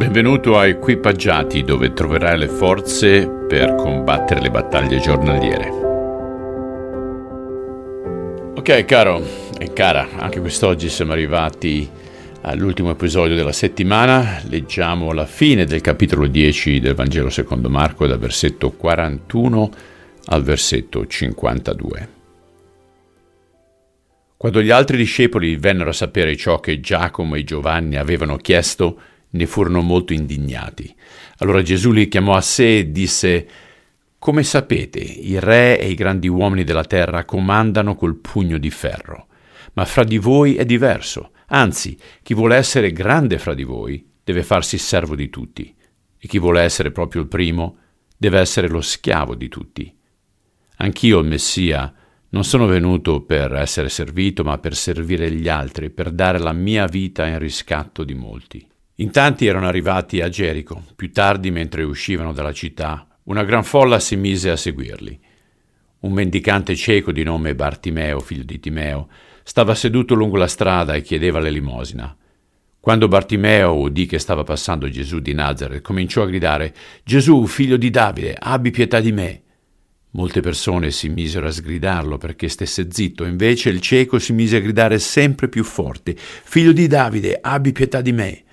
Benvenuto a Equipaggiati dove troverai le forze per combattere le battaglie giornaliere. Ok caro e cara, anche quest'oggi siamo arrivati all'ultimo episodio della settimana. Leggiamo la fine del capitolo 10 del Vangelo secondo Marco dal versetto 41 al versetto 52. Quando gli altri discepoli vennero a sapere ciò che Giacomo e Giovanni avevano chiesto, ne furono molto indignati. Allora Gesù li chiamò a sé e disse, Come sapete, i re e i grandi uomini della terra comandano col pugno di ferro, ma fra di voi è diverso. Anzi, chi vuole essere grande fra di voi deve farsi servo di tutti, e chi vuole essere proprio il primo deve essere lo schiavo di tutti. Anch'io, Messia, non sono venuto per essere servito, ma per servire gli altri, per dare la mia vita in riscatto di molti. In tanti erano arrivati a Gerico. Più tardi, mentre uscivano dalla città, una gran folla si mise a seguirli. Un mendicante cieco di nome Bartimeo, figlio di Timeo, stava seduto lungo la strada e chiedeva l'elemosina. Quando Bartimeo udì che stava passando Gesù di Nazareth, cominciò a gridare Gesù, figlio di Davide, abbi pietà di me. Molte persone si misero a sgridarlo perché stesse zitto, invece il cieco si mise a gridare sempre più forte Figlio di Davide, abbi pietà di me.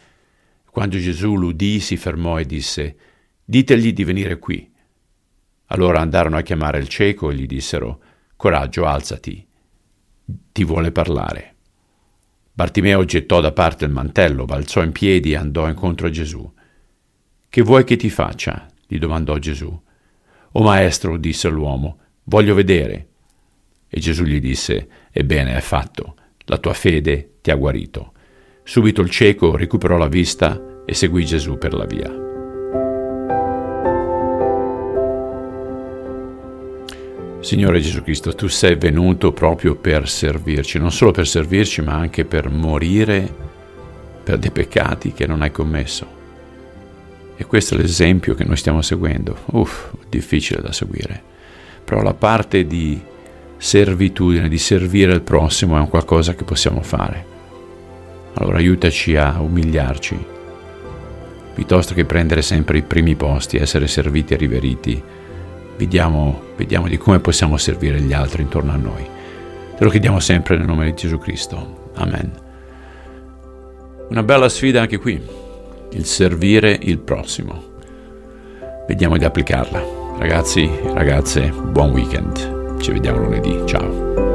Quando Gesù l'udì si fermò e disse, Ditegli di venire qui. Allora andarono a chiamare il cieco e gli dissero, Coraggio, alzati, ti vuole parlare. Bartimeo gettò da parte il mantello, balzò in piedi e andò incontro a Gesù. Che vuoi che ti faccia? gli domandò Gesù. O maestro, disse l'uomo, voglio vedere. E Gesù gli disse, Ebbene, è fatto, la tua fede ti ha guarito. Subito il cieco recuperò la vista e seguì Gesù per la via. Signore Gesù Cristo, tu sei venuto proprio per servirci, non solo per servirci, ma anche per morire per dei peccati che non hai commesso. E questo è l'esempio che noi stiamo seguendo. Uff, difficile da seguire. Però la parte di servitudine, di servire il prossimo è un qualcosa che possiamo fare. Allora aiutaci a umiliarci, piuttosto che prendere sempre i primi posti, essere serviti e riveriti. Vediamo, vediamo di come possiamo servire gli altri intorno a noi. Te lo chiediamo sempre nel nome di Gesù Cristo. Amen. Una bella sfida anche qui, il servire il prossimo. Vediamo di applicarla. Ragazzi e ragazze, buon weekend. Ci vediamo lunedì. Ciao.